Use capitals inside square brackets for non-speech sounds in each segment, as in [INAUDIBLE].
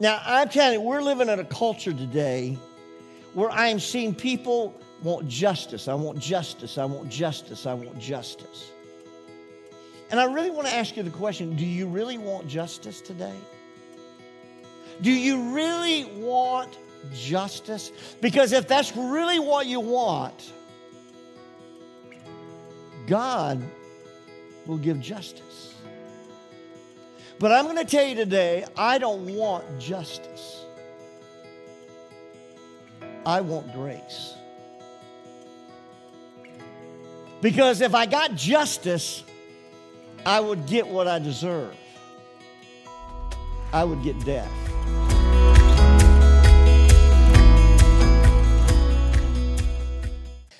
Now, I'm telling you, we're living in a culture today where I am seeing people want justice. I want justice. I want justice. I want justice. And I really want to ask you the question do you really want justice today? Do you really want justice? Because if that's really what you want, God will give justice. But I'm going to tell you today, I don't want justice. I want grace. Because if I got justice, I would get what I deserve. I would get death.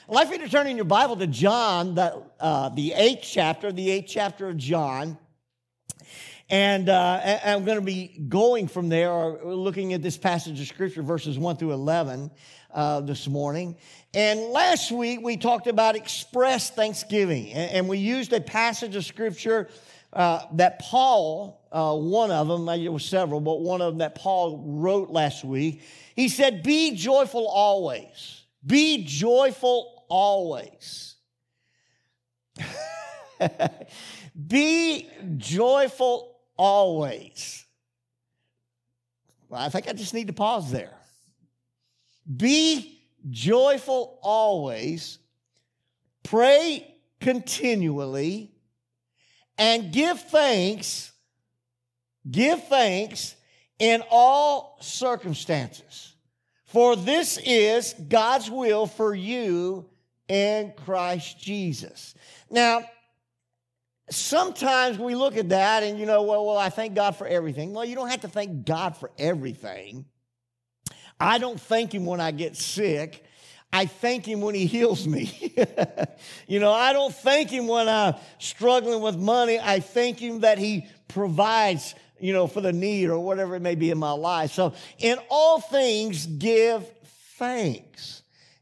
I'd like for you to turn in your Bible to John, the, uh, the eighth chapter, the eighth chapter of John. And uh, I'm going to be going from there, or looking at this passage of Scripture, verses 1 through 11, uh, this morning. And last week we talked about express thanksgiving, and, we used a passage of Scripture uh, that Paul, uh, one of them, it was several, but one of them that Paul wrote last week. He said, Be joyful always. Be joyful always. [LAUGHS] Be joyful always. Well, I think I just need to pause there. Be joyful always. Pray continually and give thanks. Give thanks in all circumstances. For this is God's will for you in Christ Jesus. Now, sometimes we look at that and you know, well, well, I thank God for everything. Well, you don't have to thank God for everything. I don't thank Him when I get sick. I thank Him when He heals me. [LAUGHS] you know, I don't thank Him when I'm struggling with money. I thank Him that He provides, you know, for the need or whatever it may be in my life. So, in all things, give thanks.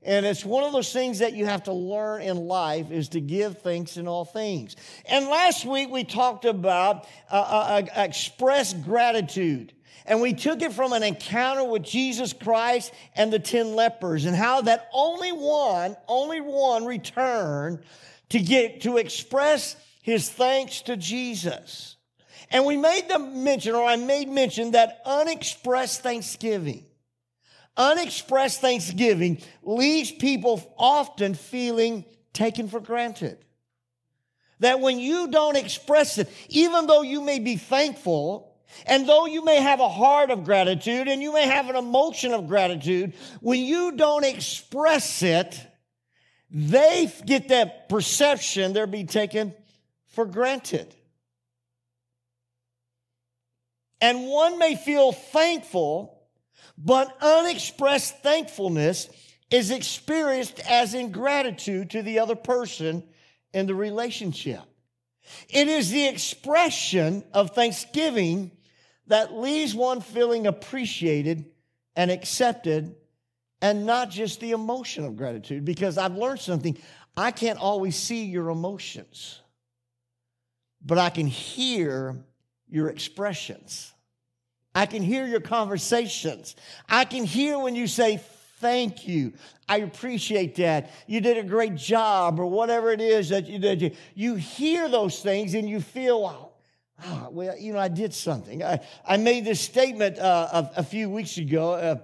And it's one of those things that you have to learn in life is to give thanks in all things. And last week we talked about uh, uh, uh, express gratitude. And we took it from an encounter with Jesus Christ and the 10 lepers and how that only one, only one returned to get, to express his thanks to Jesus. And we made the mention, or I made mention that unexpressed thanksgiving Unexpressed thanksgiving leaves people often feeling taken for granted. That when you don't express it, even though you may be thankful, and though you may have a heart of gratitude and you may have an emotion of gratitude, when you don't express it, they get that perception they're being taken for granted. And one may feel thankful but unexpressed thankfulness is experienced as ingratitude to the other person in the relationship. It is the expression of thanksgiving that leaves one feeling appreciated and accepted and not just the emotion of gratitude because I've learned something. I can't always see your emotions, but I can hear your expressions. I can hear your conversations. I can hear when you say, Thank you. I appreciate that. You did a great job, or whatever it is that you did. You hear those things and you feel, oh, well, you know, I did something. I, I made this statement uh, a, a, few weeks ago. Uh,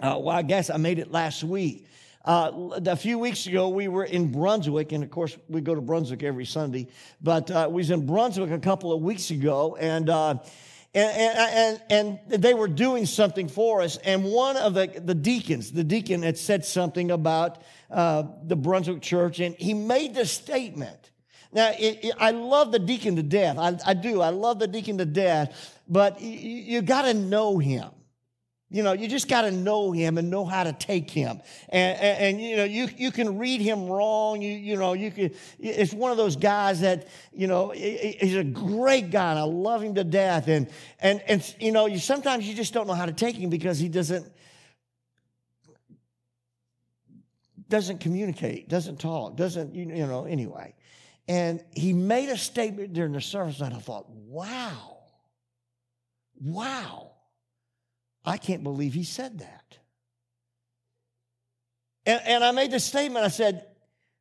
uh, well, I guess I made it last week. Uh, a few weeks ago, we were in Brunswick, and of course, we go to Brunswick every Sunday. But uh, we was in Brunswick a couple of weeks ago, and uh, and, and, and they were doing something for us. And one of the, the deacons, the deacon had said something about uh, the Brunswick church, and he made this statement. Now, it, it, I love the deacon to death. I, I, do. I love the deacon to death, but you, you got to know him. You know, you just got to know him and know how to take him. And, and, and, you know, you, you can read him wrong. You, you know, you can, it's one of those guys that, you know, he's a great guy and I love him to death. And, and, and, you know, you, sometimes you just don't know how to take him because he doesn't, doesn't communicate, doesn't talk, doesn't, you, you know, anyway. And he made a statement during the service that I thought, wow, wow I can't believe he said that. And, and I made the statement I said,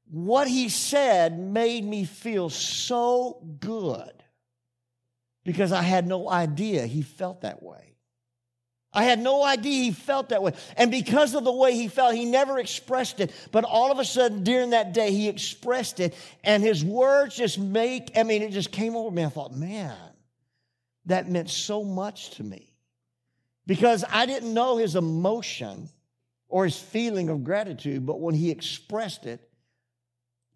what he said made me feel so good because I had no idea he felt that way. I had no idea he felt that way. And because of the way he felt, he never expressed it. But all of a sudden, during that day, he expressed it. And his words just make, I mean, it just came over me. I thought, man, that meant so much to me. Because I didn't know his emotion or his feeling of gratitude, but when he expressed it,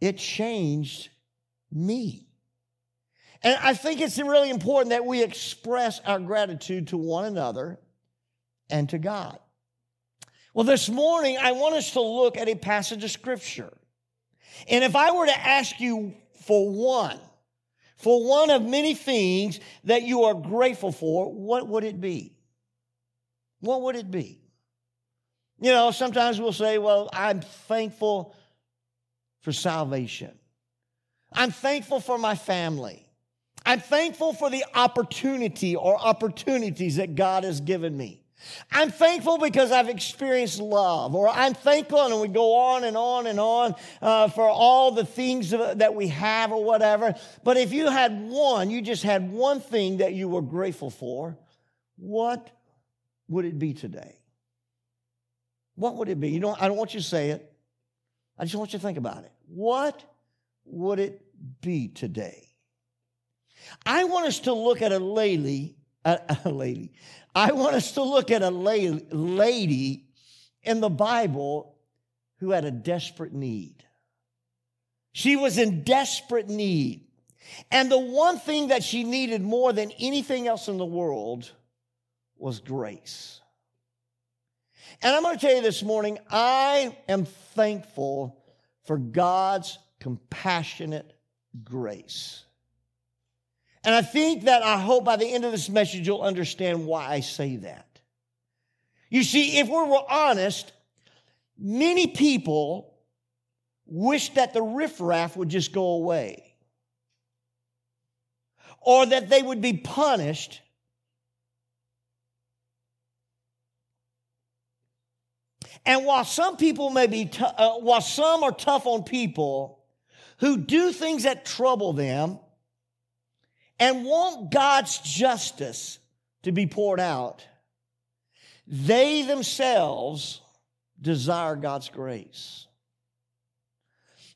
it changed me. And I think it's really important that we express our gratitude to one another and to God. Well, this morning, I want us to look at a passage of Scripture. And if I were to ask you for one, for one of many things that you are grateful for, what would it be? What would it be? You know, sometimes we'll say, well, I'm thankful for salvation. I'm thankful for my family. I'm thankful for the opportunity or opportunities that God has given me. I'm thankful because I've experienced love, or I'm thankful, and we go on and on and on uh, for all the things that we have, or whatever. But if you had one, you just had one thing that you were grateful for, what would it be today? What would it be? You know, I don't want you to say it. I just want you to think about it. What would it be today? I want us to look at a lady, a, [LAUGHS] a lady, I want us to look at a lady in the Bible who had a desperate need. She was in desperate need. And the one thing that she needed more than anything else in the world was grace. And I'm going to tell you this morning, I am thankful for God's compassionate grace. And I think that I hope by the end of this message you'll understand why I say that. You see, if we were honest, many people wish that the riffraff would just go away or that they would be punished And while some people may be, t- uh, while some are tough on people who do things that trouble them, and want God's justice to be poured out, they themselves desire God's grace.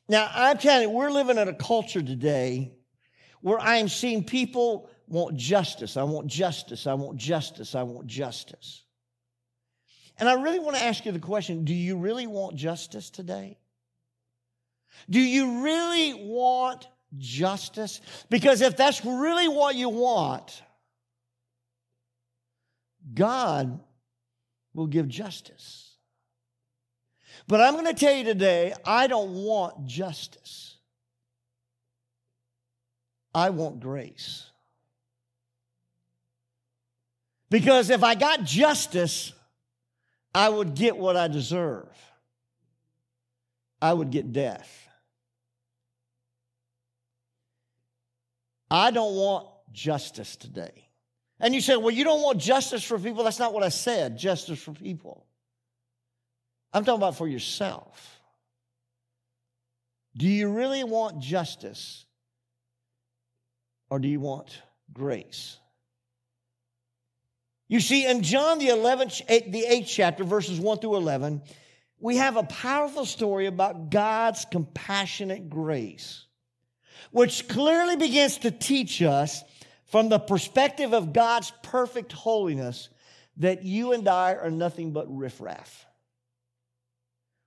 Now, I'm telling you, we're living in a culture today where I am seeing people want justice. I want justice. I want justice. I want justice. And I really want to ask you the question do you really want justice today? Do you really want justice? Because if that's really what you want, God will give justice. But I'm going to tell you today, I don't want justice. I want grace. Because if I got justice, I would get what I deserve. I would get death. I don't want justice today. And you say, well, you don't want justice for people. That's not what I said, justice for people. I'm talking about for yourself. Do you really want justice or do you want grace? You see, in John, the 11th, the 8th chapter, verses 1 through 11, we have a powerful story about God's compassionate grace which clearly begins to teach us from the perspective of God's perfect holiness that you and I are nothing but riffraff.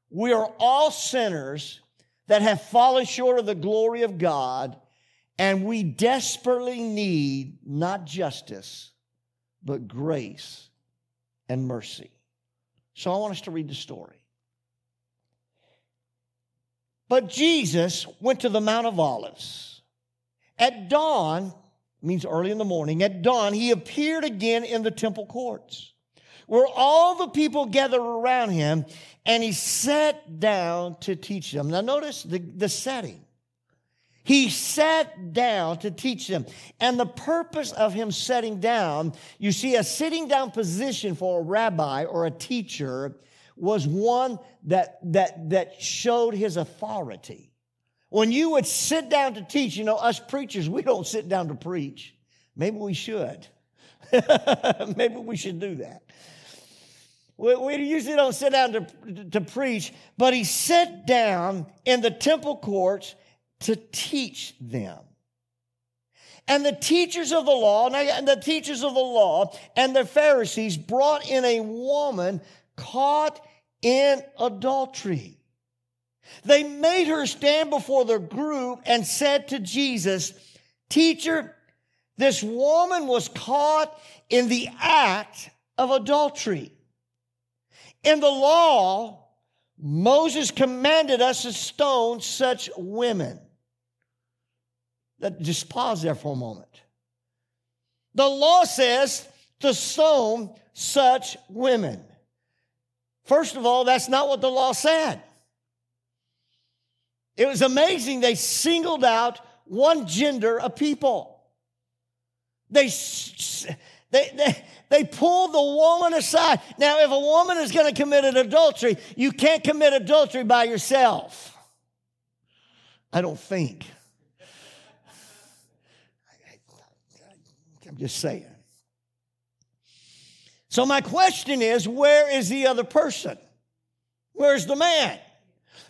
We are all sinners that have fallen short of the glory of God, and we desperately need not justice, but grace and mercy. So I want us to read the story. But Jesus went to the Mount of Olives. At dawn, means early in the morning, at dawn, he appeared again in the temple courts, where all the people gathered around him, and he sat down to teach them. Now, notice the, the setting. He sat down to teach them. And the purpose of him sitting down, you see, a sitting down position for a rabbi or a teacher was one that, that, that showed his authority. When you would sit down to teach, you know, us preachers, we don't sit down to preach. Maybe we should. [LAUGHS] Maybe we should do that. We, we, usually don't sit down to, to preach, but he sat down in the temple courts to teach them. And the teachers of the law, and the teachers of the law and the Pharisees brought in a woman caught in adultery. They made her stand before the group and said to Jesus, Teacher, this woman was caught in the act of adultery. In the law, Moses commanded us to stone such women. Just pause there for a moment. The law says to stone such women. First of all, that's not what the law said. It was amazing. They singled out one gender of people. They, they, they, they pulled the woman aside. Now, if a woman is going to commit an adultery, you can't commit adultery by yourself. I don't think. I'm just saying. So, my question is where is the other person? Where's the man?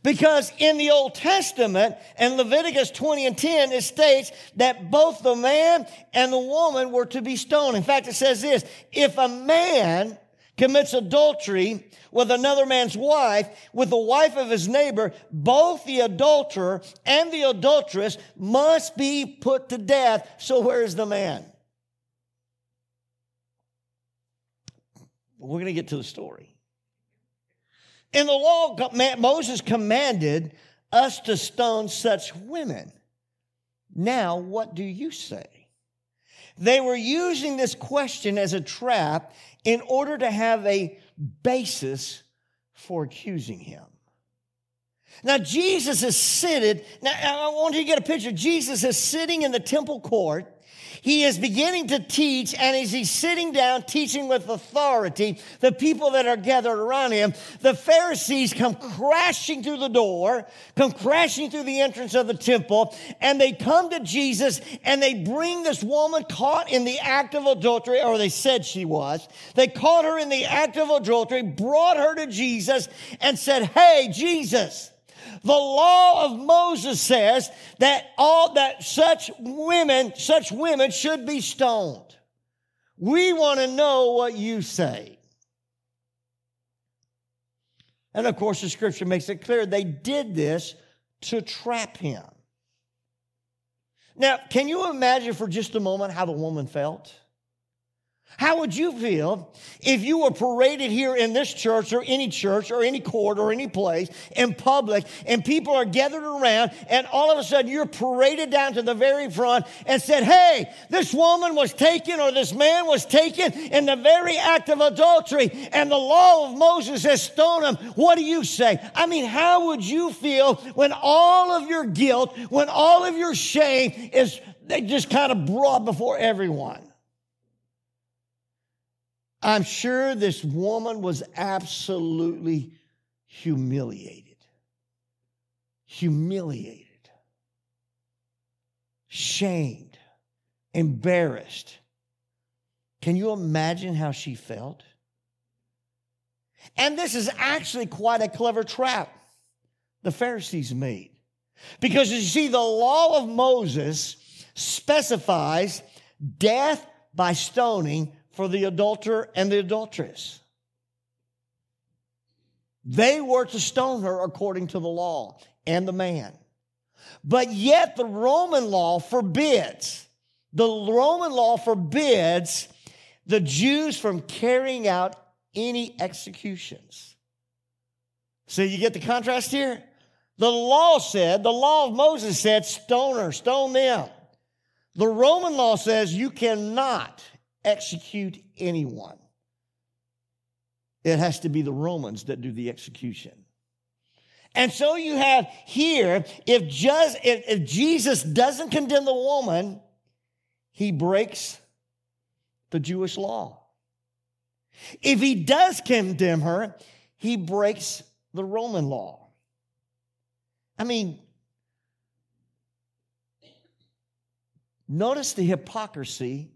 Because in the Old Testament and Leviticus 20 and 10, it states that both the man and the woman were to be stoned. In fact, it says this if a man commits adultery with another man's wife, with the wife of his neighbor, both the adulterer and the adulteress must be put to death. So, where is the man? We're going to get to the story. In the law, Moses commanded us to stone such women. Now, what do you say? They were using this question as a trap in order to have a basis for accusing him. Now, Jesus is seated. Now, I want you to get a picture. Jesus is sitting in the temple court he is beginning to teach, and as he's sitting down teaching with authority, the people that are gathered around him, the Pharisees come crashing through the door, come crashing through the entrance of the temple, and they come to Jesus and they bring this woman caught in the act of adultery, or they said she was. They caught her in the act of adultery, brought her to Jesus, and said, Hey, Jesus, the law of Moses says that all that such women, such women should be stoned. We want to know what you say. And of course, the scripture makes it clear they did this to trap him. Now, can you imagine for just a moment how the woman felt? How would you feel if you were paraded here in this church or any church or any court or any place in public and people are gathered around and all of a sudden you're paraded down to the very front and said, Hey, this woman was taken or this man was taken in the very act of adultery and the law of Moses has stoned him. What do you say? I mean, how would you feel when all of your guilt, when all of your shame is they just kind of brought before everyone? I'm sure this woman was absolutely humiliated. Humiliated. Shamed. Embarrassed. Can you imagine how she felt? And this is actually quite a clever trap the Pharisees made. Because you see, the law of Moses specifies death by stoning for the adulterer and the adulteress. They were to stone her according to the law and the man. But yet the Roman law forbids, the Roman law forbids the Jews from carrying out any executions. So you get the contrast here? The law said, the law of Moses said, stone her, stone them. The Roman law says you cannot execute anyone. It has to be the Romans that do the execution. And so you have here, if just if, if Jesus doesn't condemn the woman, he breaks the Jewish law. If he does condemn her, he breaks the Roman law. I mean, notice the hypocrisy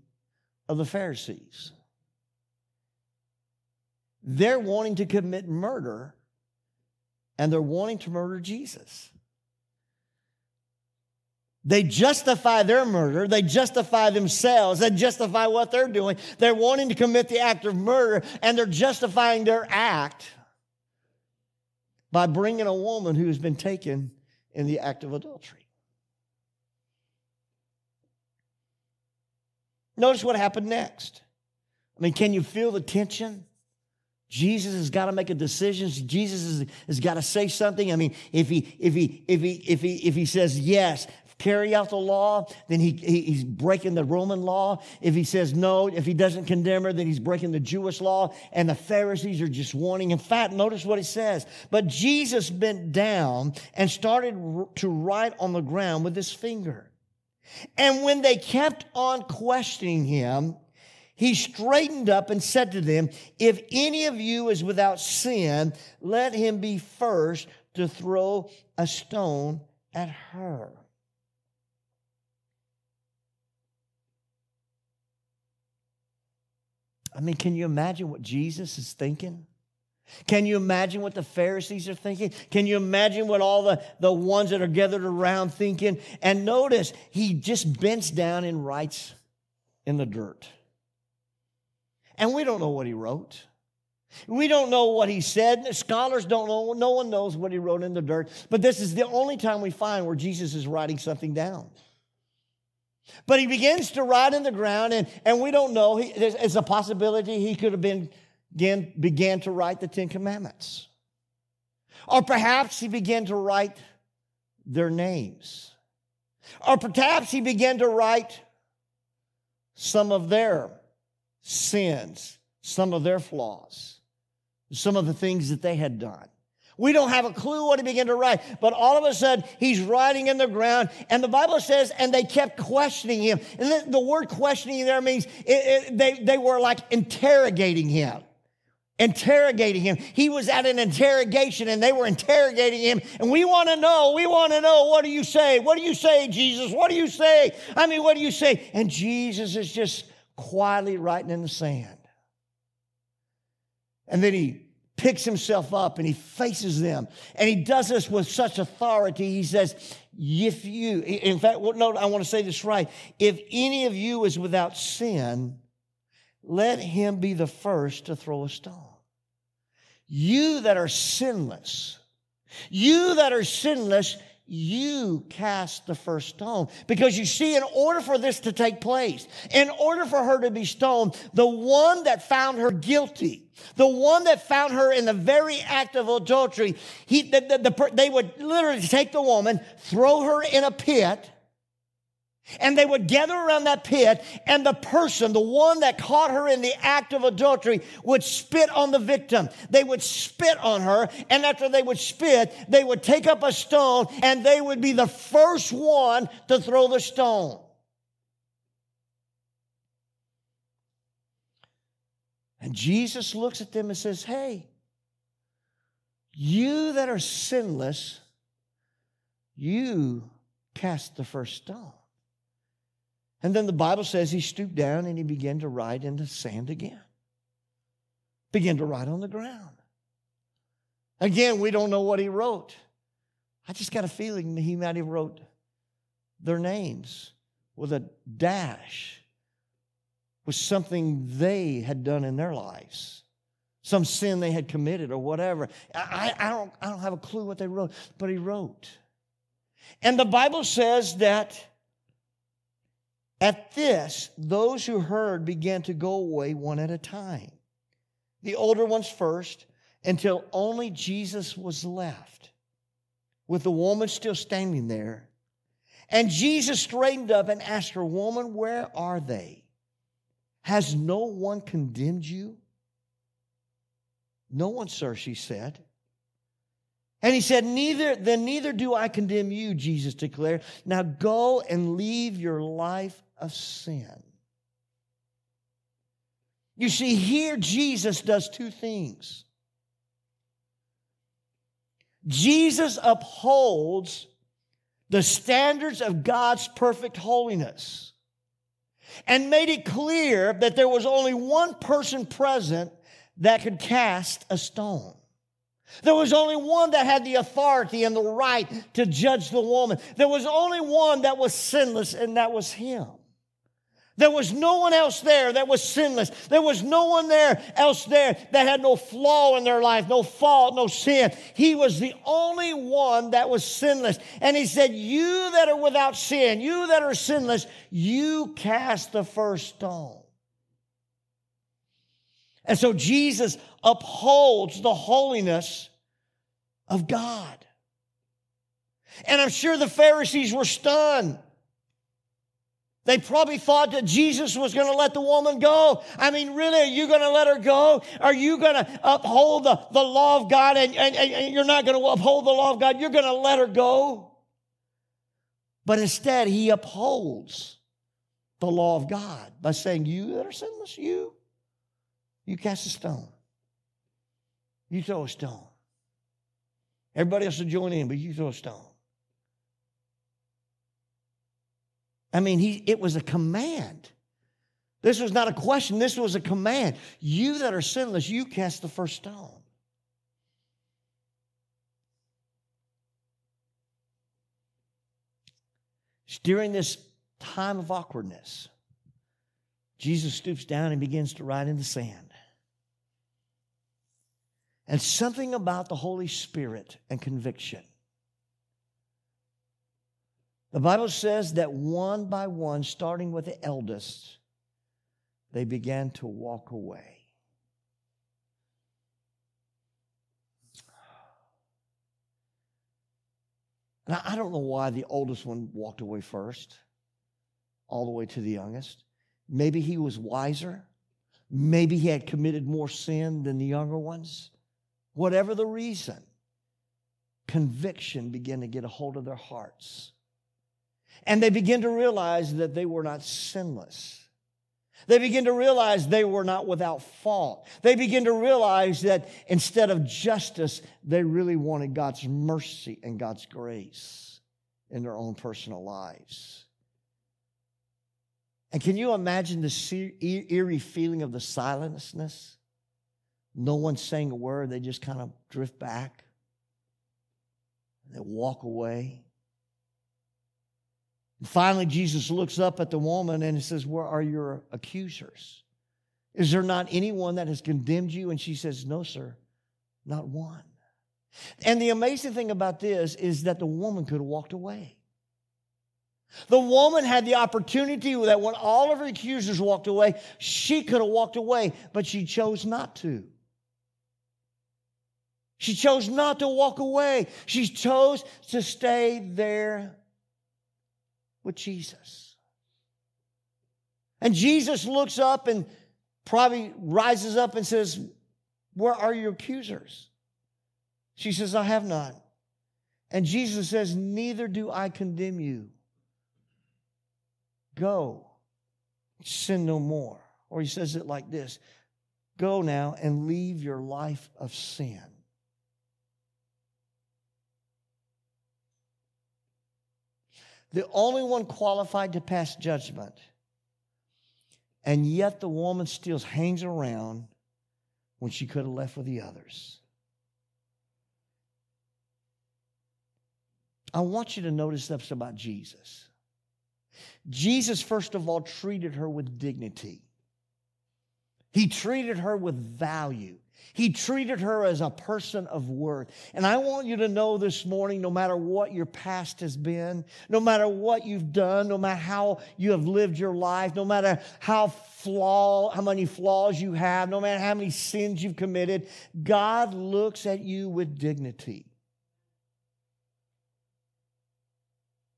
of the Pharisees. They're wanting to commit murder and they're wanting to murder Jesus. They justify their murder. They justify themselves. They justify what they're doing. They're wanting to commit the act of murder, and they're justifying their act by bringing a woman who has been taken in the act of adultery. Notice what happened next. I mean, can you feel the tension? Jesus has got to make a decision. Jesus has, has got to say something. I mean, if he if he if he if he if he says yes, carry out the law, then he, he, he's breaking the Roman law. If he says no, if he doesn't condemn her, then he's breaking the Jewish law. And the Pharisees are just warning. In fact, notice what he says. But Jesus bent down and started to write on the ground with his finger. And when they kept on questioning him, he straightened up and said to them, If any of you is without sin, let him be first to throw a stone at her. I mean, can you imagine what Jesus is thinking? Can you imagine what the Pharisees are thinking? Can you imagine what all the, the ones that are gathered around thinking? And notice, he just bends down and writes in the dirt. And we don't know what he wrote. We don't know what he said. Scholars don't know. No one knows what he wrote in the dirt. But this is the only time we find where Jesus is writing something down. But he begins to write in the ground, and, and we don't know. He, it's a possibility he could have been began, began to write the Ten Commandments. Or perhaps he began to write their names. Or perhaps he began to write some of their sins, some of their flaws, some of the things that they had done. We don't have a clue what he began to write, but all of a sudden he's writing in the ground, and the Bible says, and they kept questioning him. And the, the word questioning there means it, it, they, they were like interrogating him. Interrogating him. He was at an interrogation and they were interrogating him. And we want to know, we want to know, what do you say? What do you say, Jesus? What do you say? I mean, what do you say? And Jesus is just quietly writing in the sand. And then he picks himself up and he faces them. And he does this with such authority. He says, if you, in fact, no, I want to say this right. If any of you is without sin, let him be the first to throw a stone. You that are sinless, you that are sinless, you cast the first stone. Because you see, in order for this to take place, in order for her to be stoned, the one that found her guilty, the one that found her in the very act of adultery, he, the, the, the, they would literally take the woman, throw her in a pit, and they would gather around that pit, and the person, the one that caught her in the act of adultery, would spit on the victim. They would spit on her, and after they would spit, they would take up a stone, and they would be the first one to throw the stone. And Jesus looks at them and says, Hey, you that are sinless, you cast the first stone. And then the Bible says he stooped down and he began to write in the sand again. Began to write on the ground. Again, we don't know what he wrote. I just got a feeling that he might have wrote their names with a dash with something they had done in their lives, some sin they had committed or whatever. I, I, don't, I don't have a clue what they wrote, but he wrote. And the Bible says that at this, those who heard began to go away one at a time. The older ones first, until only Jesus was left, with the woman still standing there. And Jesus straightened up and asked her, Woman, where are they? Has no one condemned you? No one, sir, she said. And he said, Neither, then neither do I condemn you, Jesus declared. Now go and leave your life of sin. You see, here Jesus does two things. Jesus upholds the standards of God's perfect holiness and made it clear that there was only one person present that could cast a stone. There was only one that had the authority and the right to judge the woman. There was only one that was sinless, and that was him. There was no one else there that was sinless. There was no one there else there that had no flaw in their life, no fault, no sin. He was the only one that was sinless. And he said, You that are without sin, you that are sinless, you cast the first stone. And so Jesus upholds the holiness of God. And I'm sure the Pharisees were stunned. They probably thought that Jesus was going to let the woman go. I mean, really, are you going to let her go? Are you going to uphold the, the law of God and, and, and you're not going to uphold the law of God? You're going to let her go? But instead, he upholds the law of God by saying, You that are sinless, you, you cast a stone. You throw a stone. Everybody else will join in, but you throw a stone. I mean, he, it was a command. This was not a question, this was a command. You that are sinless, you cast the first stone. During this time of awkwardness, Jesus stoops down and begins to write in the sand. And something about the Holy Spirit and conviction the Bible says that one by one, starting with the eldest, they began to walk away. Now, I don't know why the oldest one walked away first, all the way to the youngest. Maybe he was wiser. Maybe he had committed more sin than the younger ones. Whatever the reason, conviction began to get a hold of their hearts. And they begin to realize that they were not sinless. They begin to realize they were not without fault. They begin to realize that instead of justice, they really wanted God's mercy and God's grace in their own personal lives. And can you imagine the eerie feeling of the silenceness? No one saying a word, they just kind of drift back. They walk away. Finally, Jesus looks up at the woman and he says, Where are your accusers? Is there not anyone that has condemned you? And she says, No, sir, not one. And the amazing thing about this is that the woman could have walked away. The woman had the opportunity that when all of her accusers walked away, she could have walked away, but she chose not to. She chose not to walk away. She chose to stay there with Jesus. And Jesus looks up and probably rises up and says, Where are your accusers? She says, I have none. And Jesus says, Neither do I condemn you. Go, sin no more. Or he says it like this Go now and leave your life of sin. The only one qualified to pass judgment. And yet the woman still hangs around when she could have left with the others. I want you to notice this about Jesus. Jesus, first of all, treated her with dignity. He treated her with value. He treated her as a person of worth. And I want you to know this morning no matter what your past has been, no matter what you've done, no matter how you have lived your life, no matter how flaw, how many flaws you have, no matter how many sins you've committed, God looks at you with dignity.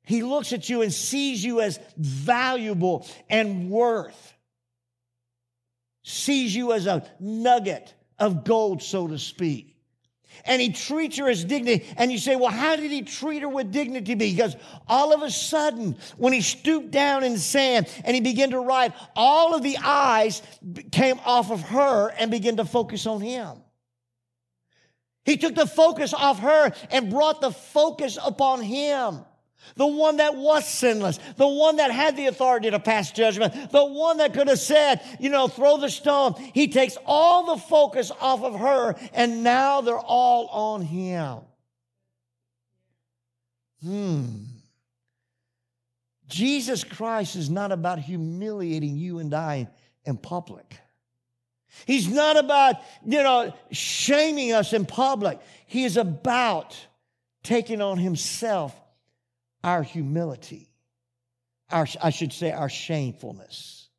He looks at you and sees you as valuable and worth, sees you as a nugget of gold, so to speak. and he treats her as dignity. And you say, well, how did he treat her with dignity? Because all of a sudden, when he stooped down in sand and he began to write, all of the eyes came off of her and began to focus on him. He took the focus off her and brought the focus upon him the one that was sinless, the one that had the authority to pass judgment, the one that could have said, you know, throw the stone. He takes all the focus off of her, and now they're all on him. Hmm. Jesus Christ is not about humiliating you and I in public. He's not about, you know, shaming us in public. He is about taking on himself our humility, our, I should say, our shamefulness.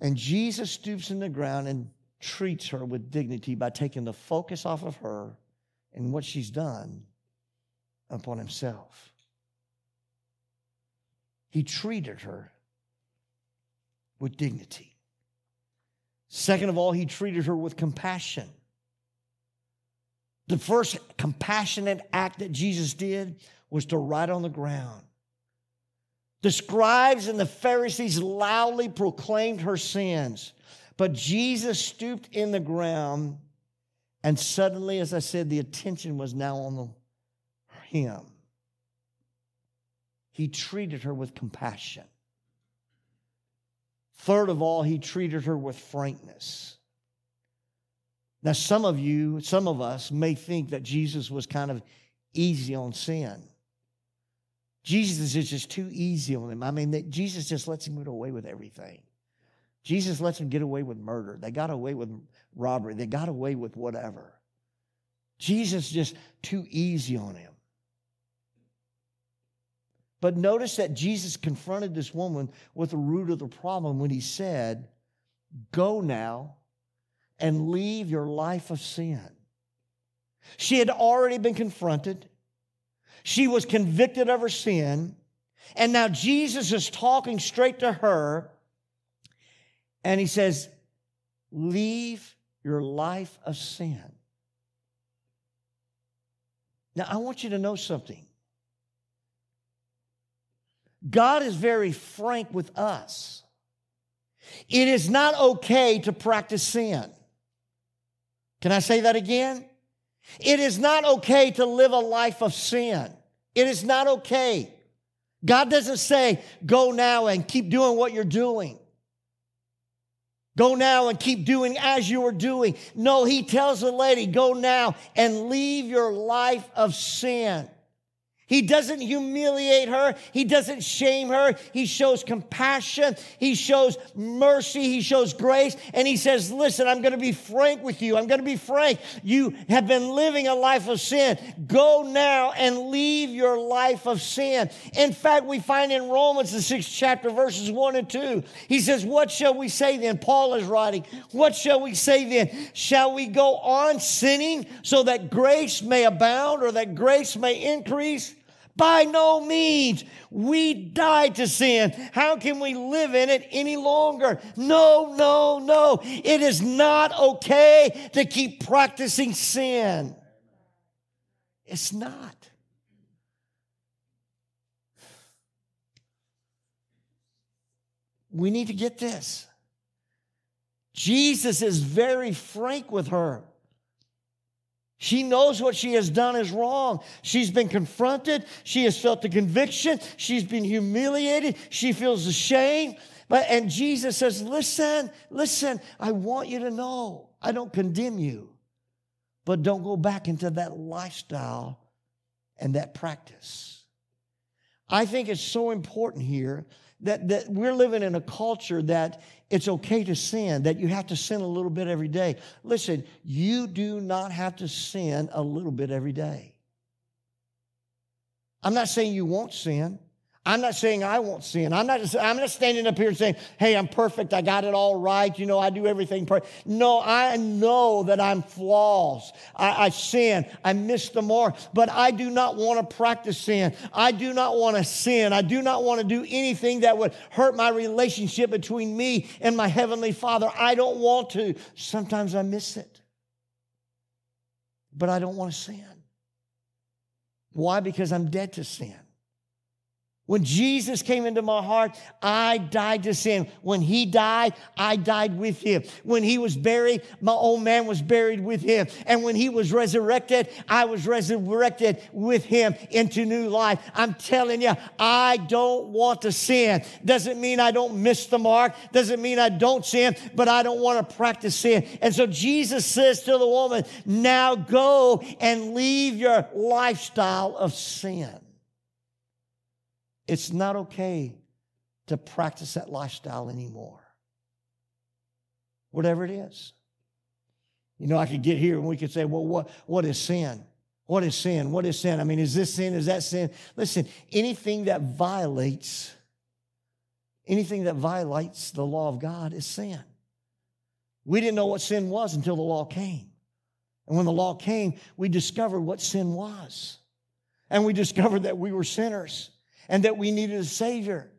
And Jesus stoops in the ground and treats her with dignity by taking the focus off of her and what she's done upon himself. He treated her with dignity. Second of all, he treated her with compassion. The first compassionate act that Jesus did was to write on the ground. The scribes and the Pharisees loudly proclaimed her sins, but Jesus stooped in the ground, and suddenly, as I said, the attention was now on him. He treated her with compassion. Third of all, he treated her with frankness. Now, some of you, some of us may think that Jesus was kind of easy on sin. Jesus is just too easy on him. I mean, that Jesus just lets him get away with everything. Jesus lets him get away with murder. They got away with robbery. They got away with whatever. Jesus just too easy on him. But notice that Jesus confronted this woman with the root of the problem when he said, Go now and leave your life of sin. She had already been confronted. She was convicted of her sin. And now Jesus is talking straight to her. And he says, Leave your life of sin. Now, I want you to know something. God is very frank with us. It is not okay to practice sin. Can I say that again? It is not okay to live a life of sin. It is not okay. God doesn't say, go now and keep doing what you're doing. Go now and keep doing as you are doing. No, he tells the lady, go now and leave your life of sin. He doesn't humiliate her. He doesn't shame her. He shows compassion. He shows mercy. He shows grace. And he says, Listen, I'm going to be frank with you. I'm going to be frank. You have been living a life of sin. Go now and leave your life of sin. In fact, we find in Romans, the sixth chapter, verses one and two, he says, What shall we say then? Paul is writing, What shall we say then? Shall we go on sinning so that grace may abound or that grace may increase? By no means. We died to sin. How can we live in it any longer? No, no, no. It is not okay to keep practicing sin. It's not. We need to get this. Jesus is very frank with her. She knows what she has done is wrong. She's been confronted. She has felt the conviction. She's been humiliated. She feels ashamed. But, and Jesus says, Listen, listen, I want you to know I don't condemn you, but don't go back into that lifestyle and that practice. I think it's so important here that, that we're living in a culture that it's okay to sin, that you have to sin a little bit every day. Listen, you do not have to sin a little bit every day. I'm not saying you won't sin. I'm not saying I won't sin. I'm not, I'm not standing up here saying, hey, I'm perfect. I got it all right. You know, I do everything perfect. No, I know that I'm flaws. I, I sin. I miss the mark. But I do not want to practice sin. I do not want to sin. I do not want to do anything that would hurt my relationship between me and my Heavenly Father. I don't want to. Sometimes I miss it. but I don't want to sin. Why? Because I'm dead to sin. When Jesus came into my heart, I died to sin. When he died, I died with him. When he was buried, my old man was buried with him. And when he was resurrected, I was resurrected with him into new life. I'm telling you, I don't want to sin. Doesn't mean I don't miss the mark. Doesn't mean I don't sin, but I don't want to practice sin. And so Jesus says to the woman, now go and leave your lifestyle of sin. It's not okay to practice that lifestyle anymore. Whatever it is. You know, I could get here and we could say, well, what, what is sin? What is sin? What is sin? I mean, is this sin? Is that sin? Listen, anything that violates, anything that violates the law of God is sin. We didn't know what sin was until the law came. And when the law came, we discovered what sin was. And we discovered that we were sinners and that we needed a Savior.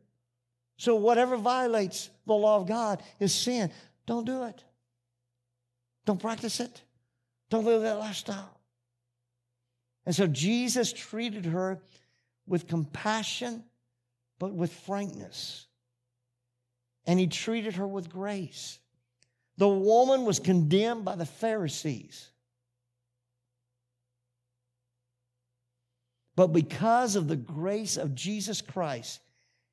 So, whatever violates the law of God is sin. Don't do it. Don't practice it. Don't live that lifestyle. And so, Jesus treated her with compassion, but with frankness. And he treated her with grace. The woman was condemned by the Pharisees. But because of the grace of Jesus Christ,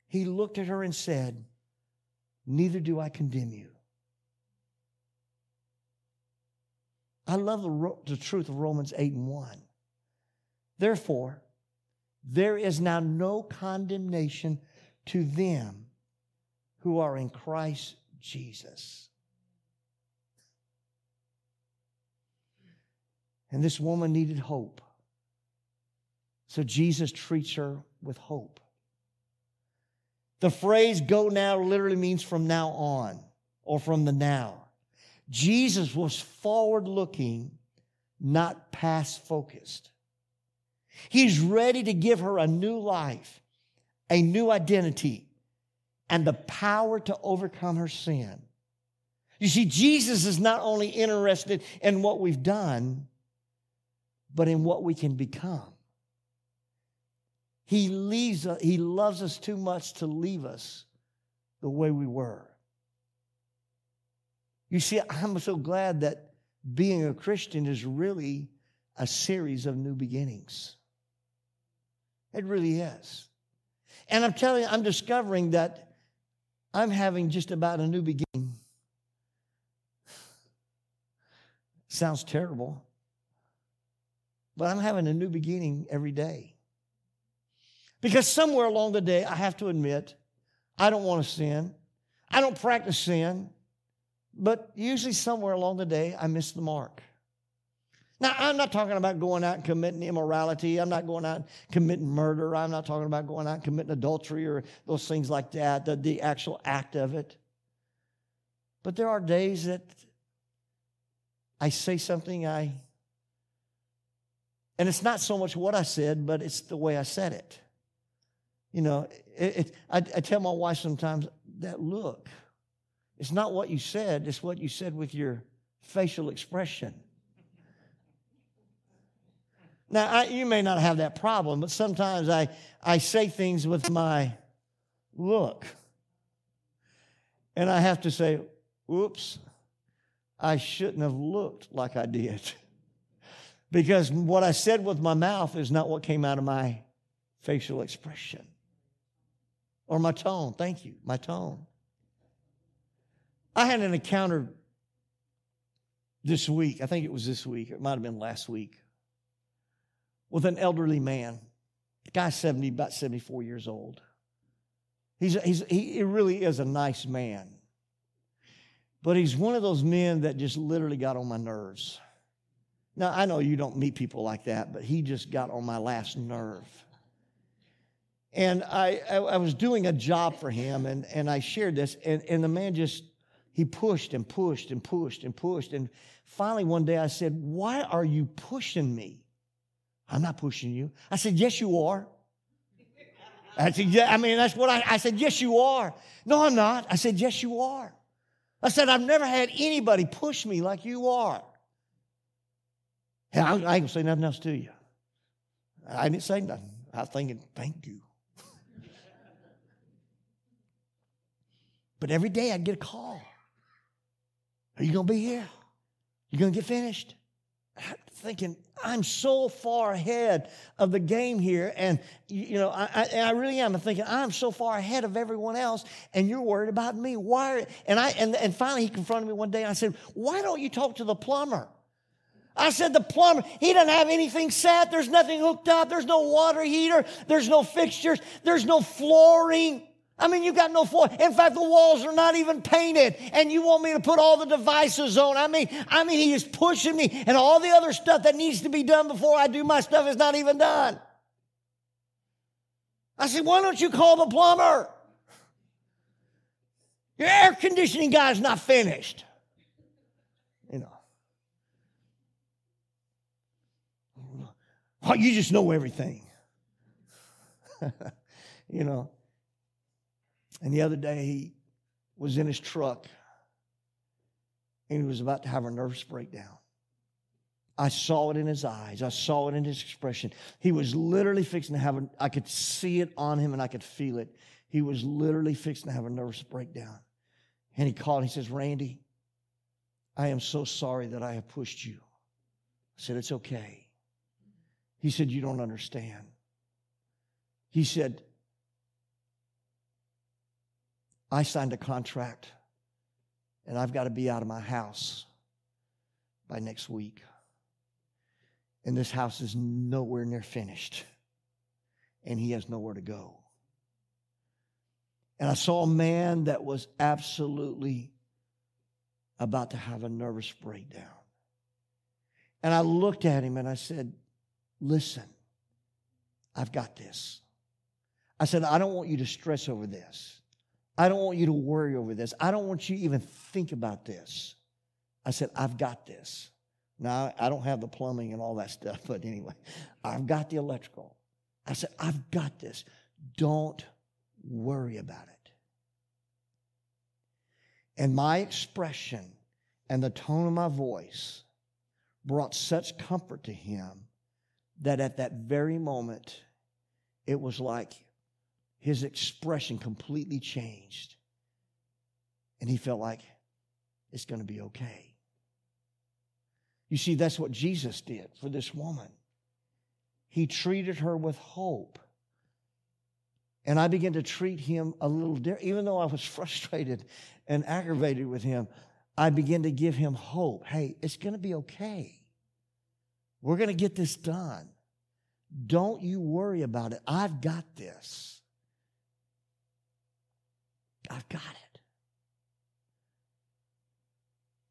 he looked at her and said, Neither do I condemn you. I love the, the truth of Romans 8 and 1. Therefore, there is now no condemnation to them who are in Christ Jesus. And this woman needed hope. So Jesus treats her with hope. The phrase go now literally means from now on or from the now. Jesus was forward looking, not past focused. He's ready to give her a new life, a new identity, and the power to overcome her sin. You see, Jesus is not only interested in what we've done, but in what we can become. He leaves he loves us too much to leave us the way we were. You see, I'm so glad that being a Christian is really a series of new beginnings. It really is. And I'm telling you, I'm discovering that I'm having just about a new beginning. Sounds terrible, but I'm having a new beginning every day. Because somewhere along the day, I have to admit, I don't want to sin. I don't practice sin. But usually, somewhere along the day, I miss the mark. Now, I'm not talking about going out and committing immorality. I'm not going out and committing murder. I'm not talking about going out and committing adultery or those things like that, the, the actual act of it. But there are days that I say something, I, and it's not so much what I said, but it's the way I said it. You know, it, it, I, I tell my wife sometimes that look, it's not what you said, it's what you said with your facial expression. Now, I, you may not have that problem, but sometimes I, I say things with my look. And I have to say, oops, I shouldn't have looked like I did. because what I said with my mouth is not what came out of my facial expression. Or my tone. Thank you. My tone. I had an encounter this week. I think it was this week. It might have been last week. With an elderly man. The guy's 70, about 74 years old. He's, he's, he really is a nice man. But he's one of those men that just literally got on my nerves. Now, I know you don't meet people like that, but he just got on my last nerve. And I, I, I, was doing a job for him, and, and I shared this, and, and the man just, he pushed and pushed and pushed and pushed. And finally, one day I said, Why are you pushing me? I'm not pushing you. I said, Yes, you are. I said, Yeah, I mean, that's what I, I said, Yes, you are. No, I'm not. I said, Yes, you are. I said, I've never had anybody push me like you are. Hey, I, I ain't gonna say nothing else to you. I didn't say nothing. I was thinking, thank you. But every day I'd get a call. Are you gonna be here? You gonna get finished? thinking I'm so far ahead of the game here, and you know I, I, I, really am. I'm thinking I'm so far ahead of everyone else, and you're worried about me. Why? Are, and I and, and finally he confronted me one day. I said, "Why don't you talk to the plumber?" I said, "The plumber. He doesn't have anything set. There's nothing hooked up. There's no water heater. There's no fixtures. There's no flooring." I mean, you got no floor. In fact, the walls are not even painted, and you want me to put all the devices on. I mean, I mean, he is pushing me, and all the other stuff that needs to be done before I do my stuff is not even done. I said, why don't you call the plumber? Your air conditioning guy's not finished. You know. You just know everything. [LAUGHS] you know. And the other day, he was in his truck and he was about to have a nervous breakdown. I saw it in his eyes. I saw it in his expression. He was literally fixing to have a, I could see it on him and I could feel it. He was literally fixing to have a nervous breakdown. And he called and he says, Randy, I am so sorry that I have pushed you. I said, It's okay. He said, You don't understand. He said, I signed a contract and I've got to be out of my house by next week. And this house is nowhere near finished. And he has nowhere to go. And I saw a man that was absolutely about to have a nervous breakdown. And I looked at him and I said, Listen, I've got this. I said, I don't want you to stress over this. I don't want you to worry over this. I don't want you to even think about this. I said, I've got this. Now, I don't have the plumbing and all that stuff, [LAUGHS] but anyway, I've got the electrical. I said, I've got this. Don't worry about it. And my expression and the tone of my voice brought such comfort to him that at that very moment, it was like his expression completely changed. And he felt like it's going to be okay. You see, that's what Jesus did for this woman. He treated her with hope. And I began to treat him a little different. Even though I was [LAUGHS] frustrated and aggravated with him, I began to give him hope. Hey, it's going to be okay. We're going to get this done. Don't you worry about it. I've got this. I've got it.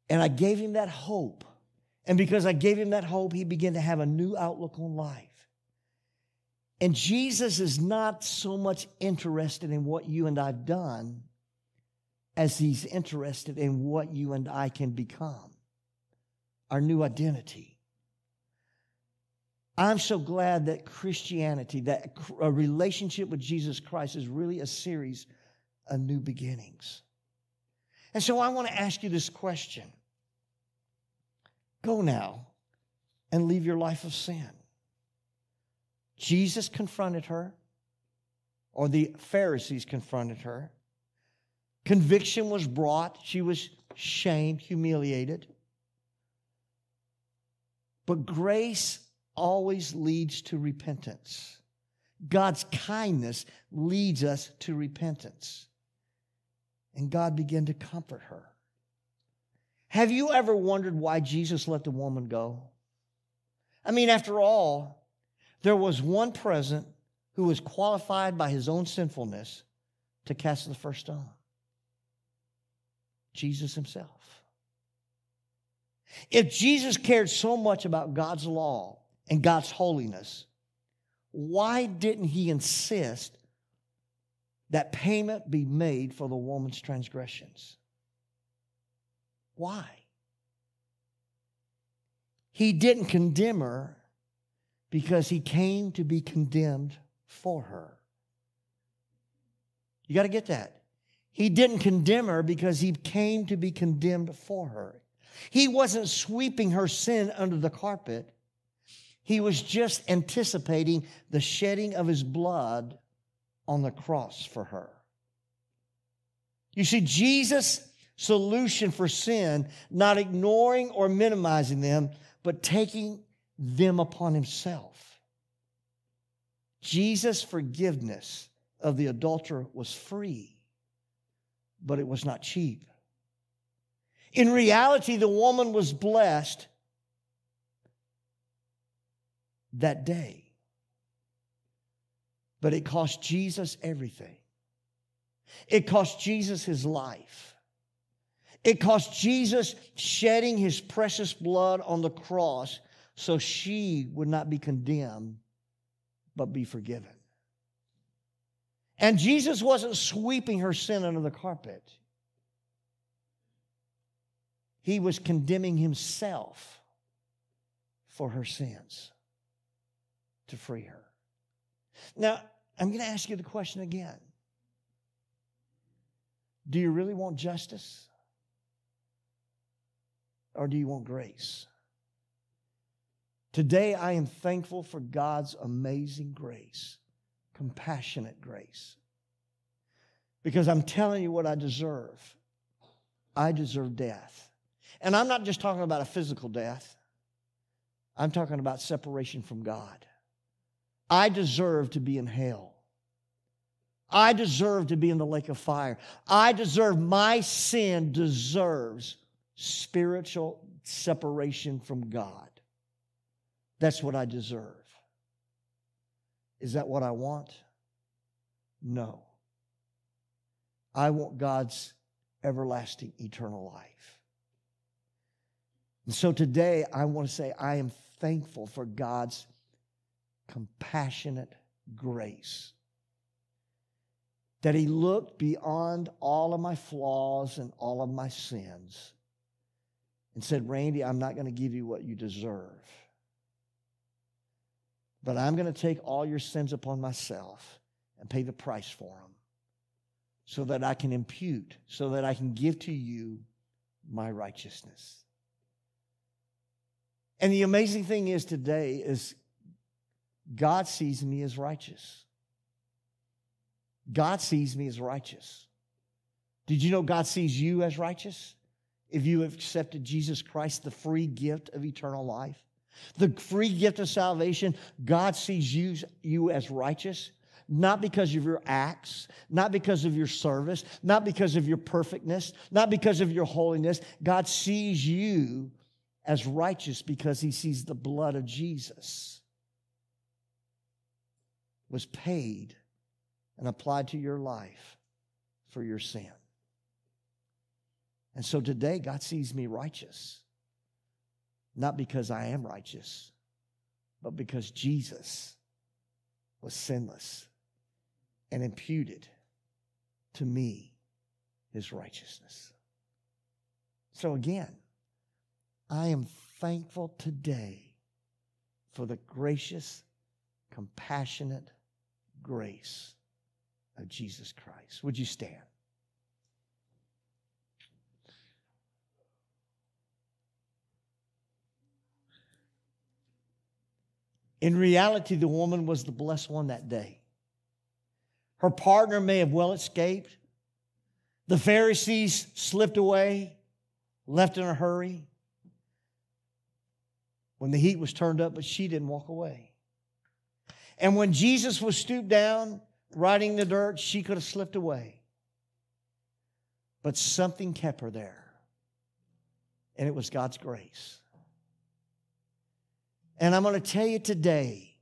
And I gave him that hope. And because I gave him that hope, he began to have a new outlook on life. And Jesus is not so much interested in what you and I've done as he's interested in what you and I can become, our new identity. I'm so glad that Christianity, that a relationship with Jesus Christ is really a series a new beginnings. And so I want to ask you this question Go now and leave your life of sin. Jesus confronted her, or the Pharisees confronted her. Conviction was brought. She was shamed, humiliated. But grace always leads to repentance. God's kindness leads us to repentance and God began to comfort her. Have you ever wondered why Jesus let the woman go? I mean, after all, there was one present who was qualified by his own sinfulness to cast the first stone Jesus himself. If Jesus cared so much about God's law and God's holiness, why didn't he insist that payment be made for the woman's transgressions. Why? He didn't condemn her because he came to be condemned for her. You got to get that. He didn't condemn her because he came to be condemned for her. He wasn't sweeping her sin under the carpet. He was just anticipating the shedding of his blood on the cross for her. You see, Jesus' solution for sin, not ignoring or minimizing them, but taking them upon himself. Jesus' forgiveness of the adulterer was free, but it was not cheap. In reality, the woman was blessed that day, but it cost Jesus everything. It cost Jesus his life. It cost Jesus shedding his precious blood on the cross so she would not be condemned, but be forgiven. And Jesus wasn't sweeping her sin under the carpet, he was condemning himself for her sins to free her. Now, I'm going to ask you the question again Do you really want justice? Or do you want grace? Today, I am thankful for God's amazing grace, compassionate grace. Because I'm telling you what I deserve. I deserve death. And I'm not just talking about a physical death, I'm talking about separation from God. I deserve to be in hell. I deserve to be in the lake of fire. I deserve, my sin deserves spiritual separation from God. That's what I deserve. Is that what I want? No. I want God's everlasting eternal life. And so today I want to say I am thankful for God's compassionate grace. That He looked beyond all of my flaws and all of my sins and said, Randy, I'm not going to give you what you deserve. But I'm going to take all your sins upon myself and pay the price for them so that I can impute, so that I can give to you my righteousness. And the amazing thing is today is God sees me as righteous. God sees me as righteous. Did you know God sees you as righteous? If you have accepted Jesus Christ, the free gift of eternal life. The free gift of salvation, God sees you, you as righteous, not because of your acts, not because of your service, not because of your perfectness, not because of your holiness. God sees you as righteous because he sees the blood of Jesus was paid and applied to your life for your sin. And so today, God sees me righteous. Not because I am righteous, but because Jesus was sinless and imputed to me his righteousness. So again, I am thankful today for the gracious, compassionate grace of Jesus Christ. Would you stand? In reality, the woman was the blessed one that day. Her partner may have well escaped. The Pharisees slipped away, left in a hurry when the heat was turned up, but she didn't walk away. And when Jesus was stooped down, riding the dirt, she could have slipped away. But something kept her there, and it was God's grace. And I'm going to tell you today,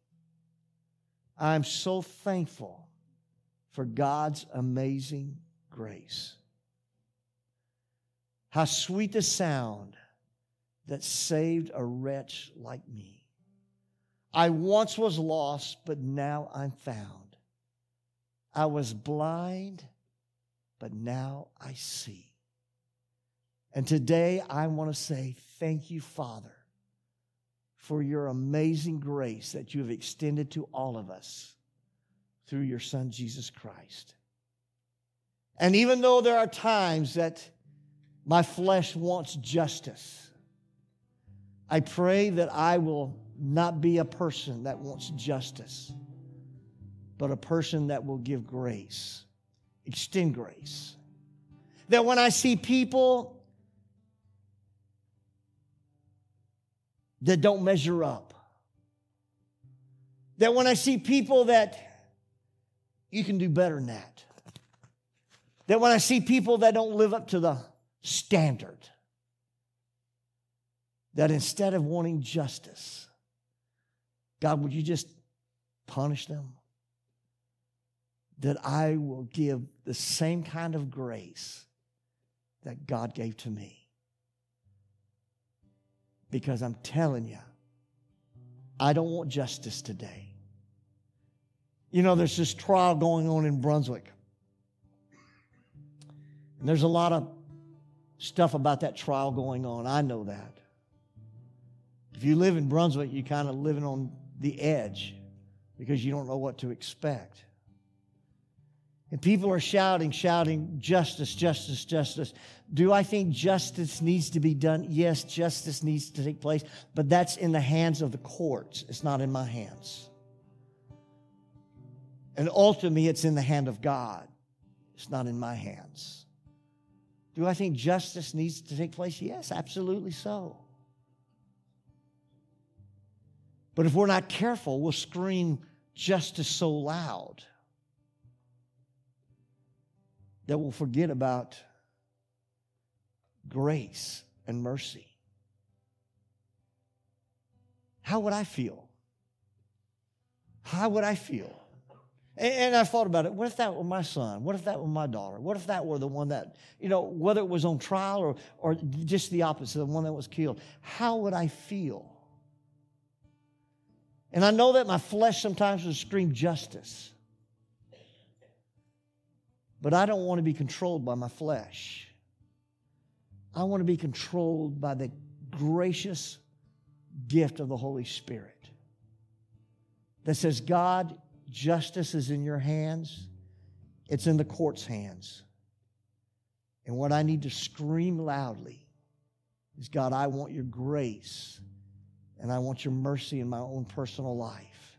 I'm so thankful for God's amazing grace. How sweet the sound that saved a wretch like me. I once was lost, but now I'm found. I was blind, but now I see. And today I want to say, Thank you, Father for your amazing grace that you have extended to all of us through your Son, Jesus Christ. And even though there are times that my flesh wants justice, I pray that I will not be a person that wants justice, but a person that will give grace, extend grace. That when I see people that don't measure up, that when I see people that you can do better than that, that when I see people that don't live up to the standard, that instead of wanting justice, God, would you just punish them? That I will give the same kind of grace that God gave to me. Because I'm telling you, I don't want justice today. You know, there's this trial going on in Brunswick. And there's a lot of stuff about that trial going on. I know that. If you live in Brunswick, you're kind of living on the edge because you don't know what to expect. And people are shouting, shouting, justice, justice, justice. Do I think justice needs to be done? Yes, justice needs to take place, but that's in the hands of the courts. It's not in my hands. And ultimately, it's in the hand of God. It's not in my hands. Do I think justice needs to take place? Yes, absolutely so. But if we're not careful, we'll scream justice so loud that we'll forget about grace and mercy. How would I feel? How would I feel? And, I thought about it. What if that were my son? What if that were my daughter? What if that were the one that, you know, whether it was on trial or, or just the opposite, the one that was killed? How would I feel? And I know that my flesh sometimes would scream justice. But I don't want to be controlled by my flesh. I want to be controlled by the gracious gift of the Holy Spirit that says, God, justice is in your hands, it's in the court's hands. And what I need to scream loudly is, God, I want your grace and I want your mercy in my own personal life.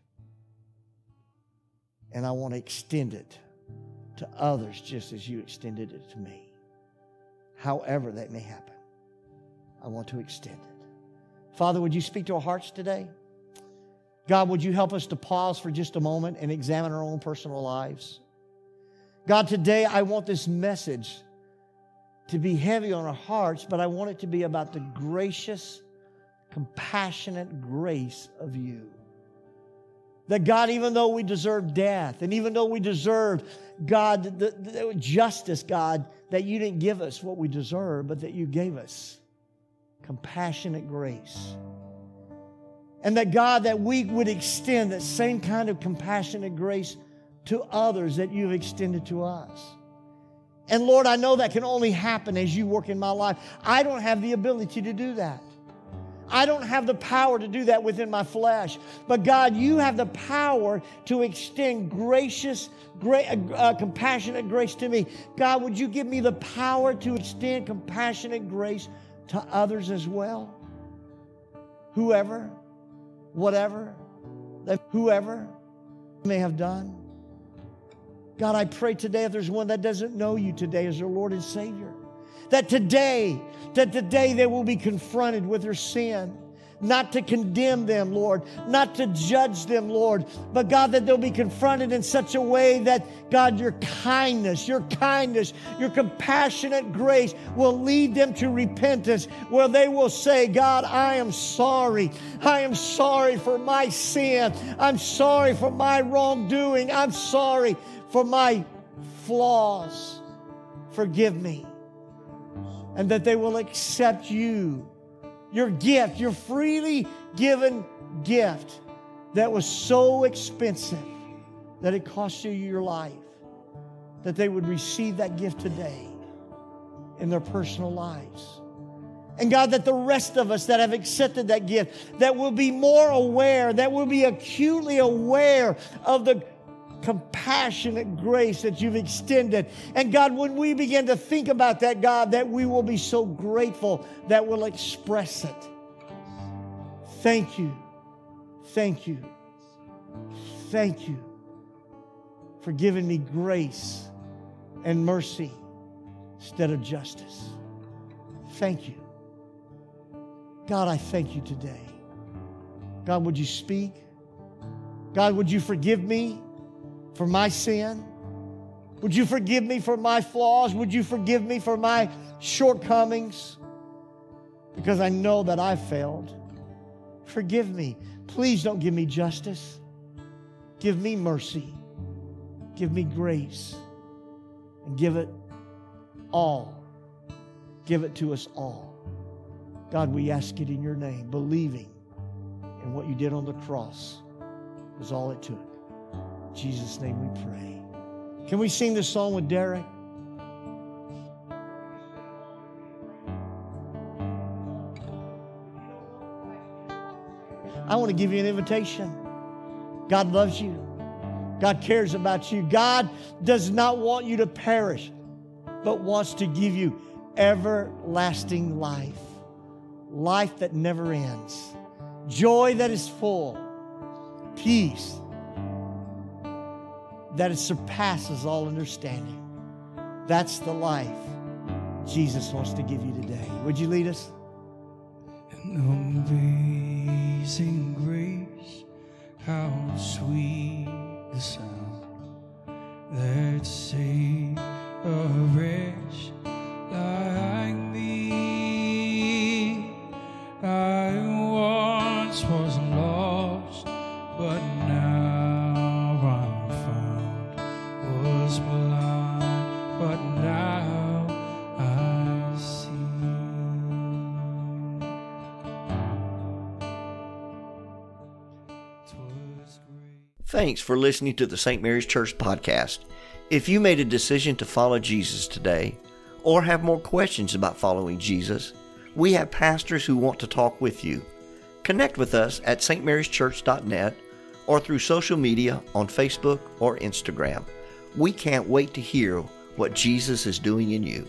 And I want to extend it to others just as you extended it to me. However, that may happen, I want to extend it. Father, would you speak to our hearts today? God, would you help us to pause for just a moment and examine our own personal lives? God, today I want this message to be heavy on our hearts, but I want it to be about the gracious compassionate grace of you. That God, even though we deserve death, and even though we deserve, God, the, the justice, God, that you didn't give us what we deserve, but that you gave us compassionate grace. And that God, that we would extend that same kind of compassionate grace to others that you've extended to us. And Lord, I know that can only happen as you work in my life. I don't have the ability to do that. I don't have the power to do that within my flesh. But God, you have the power to extend gracious, great, uh, uh, compassionate grace to me. God, would you give me the power to extend compassionate grace to others as well? Whoever, whatever, that whoever may have done. God, I pray today if there's one that doesn't know you today as their Lord and Savior, that today, that today they will be confronted with their sin. Not to condemn them, Lord, not to judge them, Lord, but God, that they'll be confronted in such a way that, God, your kindness, your kindness, your compassionate grace will lead them to repentance, where they will say, God, I am sorry. I am sorry for my sin. I'm sorry for my wrongdoing. I'm sorry for my flaws. Forgive me and that they will accept you, your gift, your freely given gift that was so expensive that it cost you your life, that they would receive that gift today in their personal lives. And God, that the rest of us that have accepted that gift, that will be more aware, that will be acutely aware of the compassionate grace that you've extended. And God, when we begin to think about that, God, that we will be so grateful that we'll express it. Thank you. Thank you. Thank you for giving me grace and mercy instead of justice. Thank you. God, I thank you today. God, would you speak? God, would you forgive me for my sin? Would you forgive me for my flaws? Would you forgive me for my shortcomings? Because I know that I've failed. Forgive me. Please don't give me justice. Give me mercy. Give me grace. And give it all. Give it to us all. God, we ask it in your name, believing in what you did on the cross was all it took. In Jesus' name we pray. Can we sing this song with Derek? I want to give you an invitation. God loves you. God cares about you. God does not want you to perish, but wants to give you everlasting life. Life that never ends. Joy that is full. Peace that it surpasses all understanding. That's the life Jesus wants to give you today. Would you lead us? In amazing grace, how sweet the sound that saved a wretch like me. I once was lost, but now Thanks for listening to the St. Mary's Church podcast. If you made a decision to follow Jesus today or have more questions about following Jesus, we have pastors who want to talk with you. Connect with us at stmaryschurch.net or through social media on Facebook or Instagram. We can't wait to hear what Jesus is doing in you.